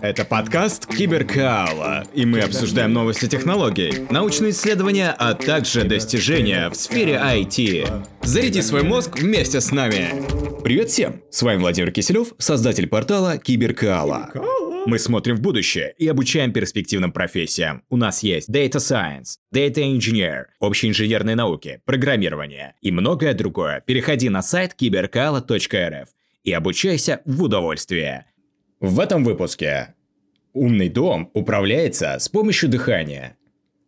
Это подкаст Киберкаала, и мы обсуждаем новости технологий, научные исследования, а также достижения в сфере IT. Заряди свой мозг вместе с нами. Привет всем! С вами Владимир Киселев, создатель портала Киберкаала. Мы смотрим в будущее и обучаем перспективным профессиям. У нас есть Data Science, Data Engineer, общие инженерные науки, программирование и многое другое. Переходи на сайт киберкала.рф и обучайся в удовольствие. В этом выпуске умный дом управляется с помощью дыхания.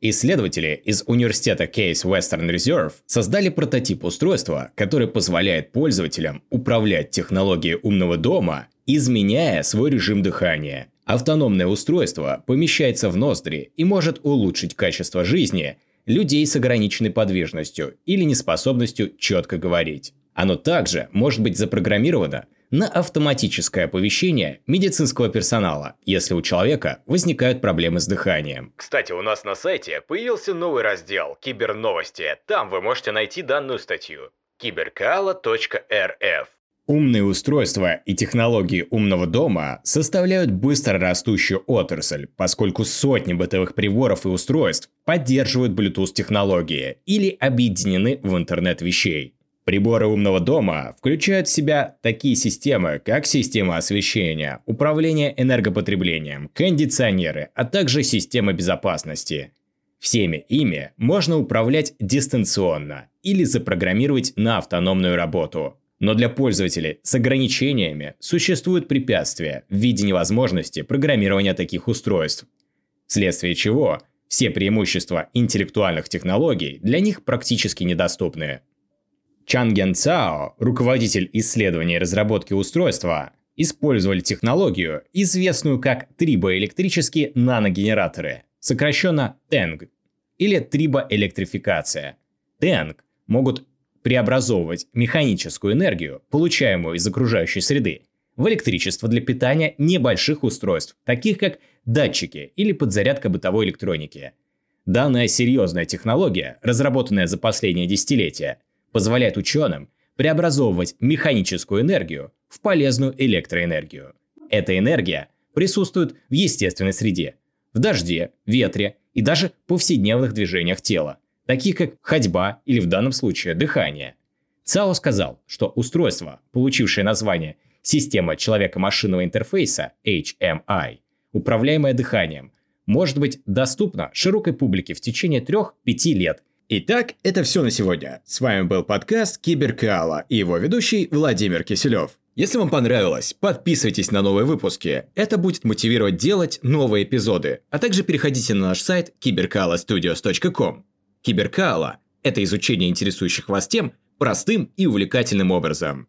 Исследователи из университета Case Western Reserve создали прототип устройства, который позволяет пользователям управлять технологией умного дома изменяя свой режим дыхания. Автономное устройство помещается в ноздри и может улучшить качество жизни людей с ограниченной подвижностью или неспособностью четко говорить. Оно также может быть запрограммировано на автоматическое оповещение медицинского персонала, если у человека возникают проблемы с дыханием. Кстати, у нас на сайте появился новый раздел «Киберновости». Там вы можете найти данную статью. киберкала.рф Умные устройства и технологии умного дома составляют быстро растущую отрасль, поскольку сотни бытовых приборов и устройств поддерживают Bluetooth-технологии или объединены в интернет вещей. Приборы умного дома включают в себя такие системы, как система освещения, управление энергопотреблением, кондиционеры, а также система безопасности. Всеми ими можно управлять дистанционно или запрограммировать на автономную работу. Но для пользователей с ограничениями существуют препятствия в виде невозможности программирования таких устройств. Вследствие чего все преимущества интеллектуальных технологий для них практически недоступны. Чан Ген Цао, руководитель исследований и разработки устройства, использовали технологию, известную как трибоэлектрические наногенераторы, сокращенно TENG, или трибоэлектрификация. TENG могут преобразовывать механическую энергию, получаемую из окружающей среды, в электричество для питания небольших устройств, таких как датчики или подзарядка бытовой электроники. Данная серьезная технология, разработанная за последние десятилетия, позволяет ученым преобразовывать механическую энергию в полезную электроэнергию. Эта энергия присутствует в естественной среде, в дожде, ветре и даже повседневных движениях тела – таких как ходьба или в данном случае дыхание. ЦАО сказал, что устройство, получившее название «Система человека-машинного интерфейса» HMI, управляемое дыханием, может быть доступно широкой публике в течение 3-5 лет. Итак, это все на сегодня. С вами был подкаст Киберкаала и его ведущий Владимир Киселев. Если вам понравилось, подписывайтесь на новые выпуски. Это будет мотивировать делать новые эпизоды. А также переходите на наш сайт cyberkalastudios.com. Киберкаала – это изучение интересующих вас тем простым и увлекательным образом.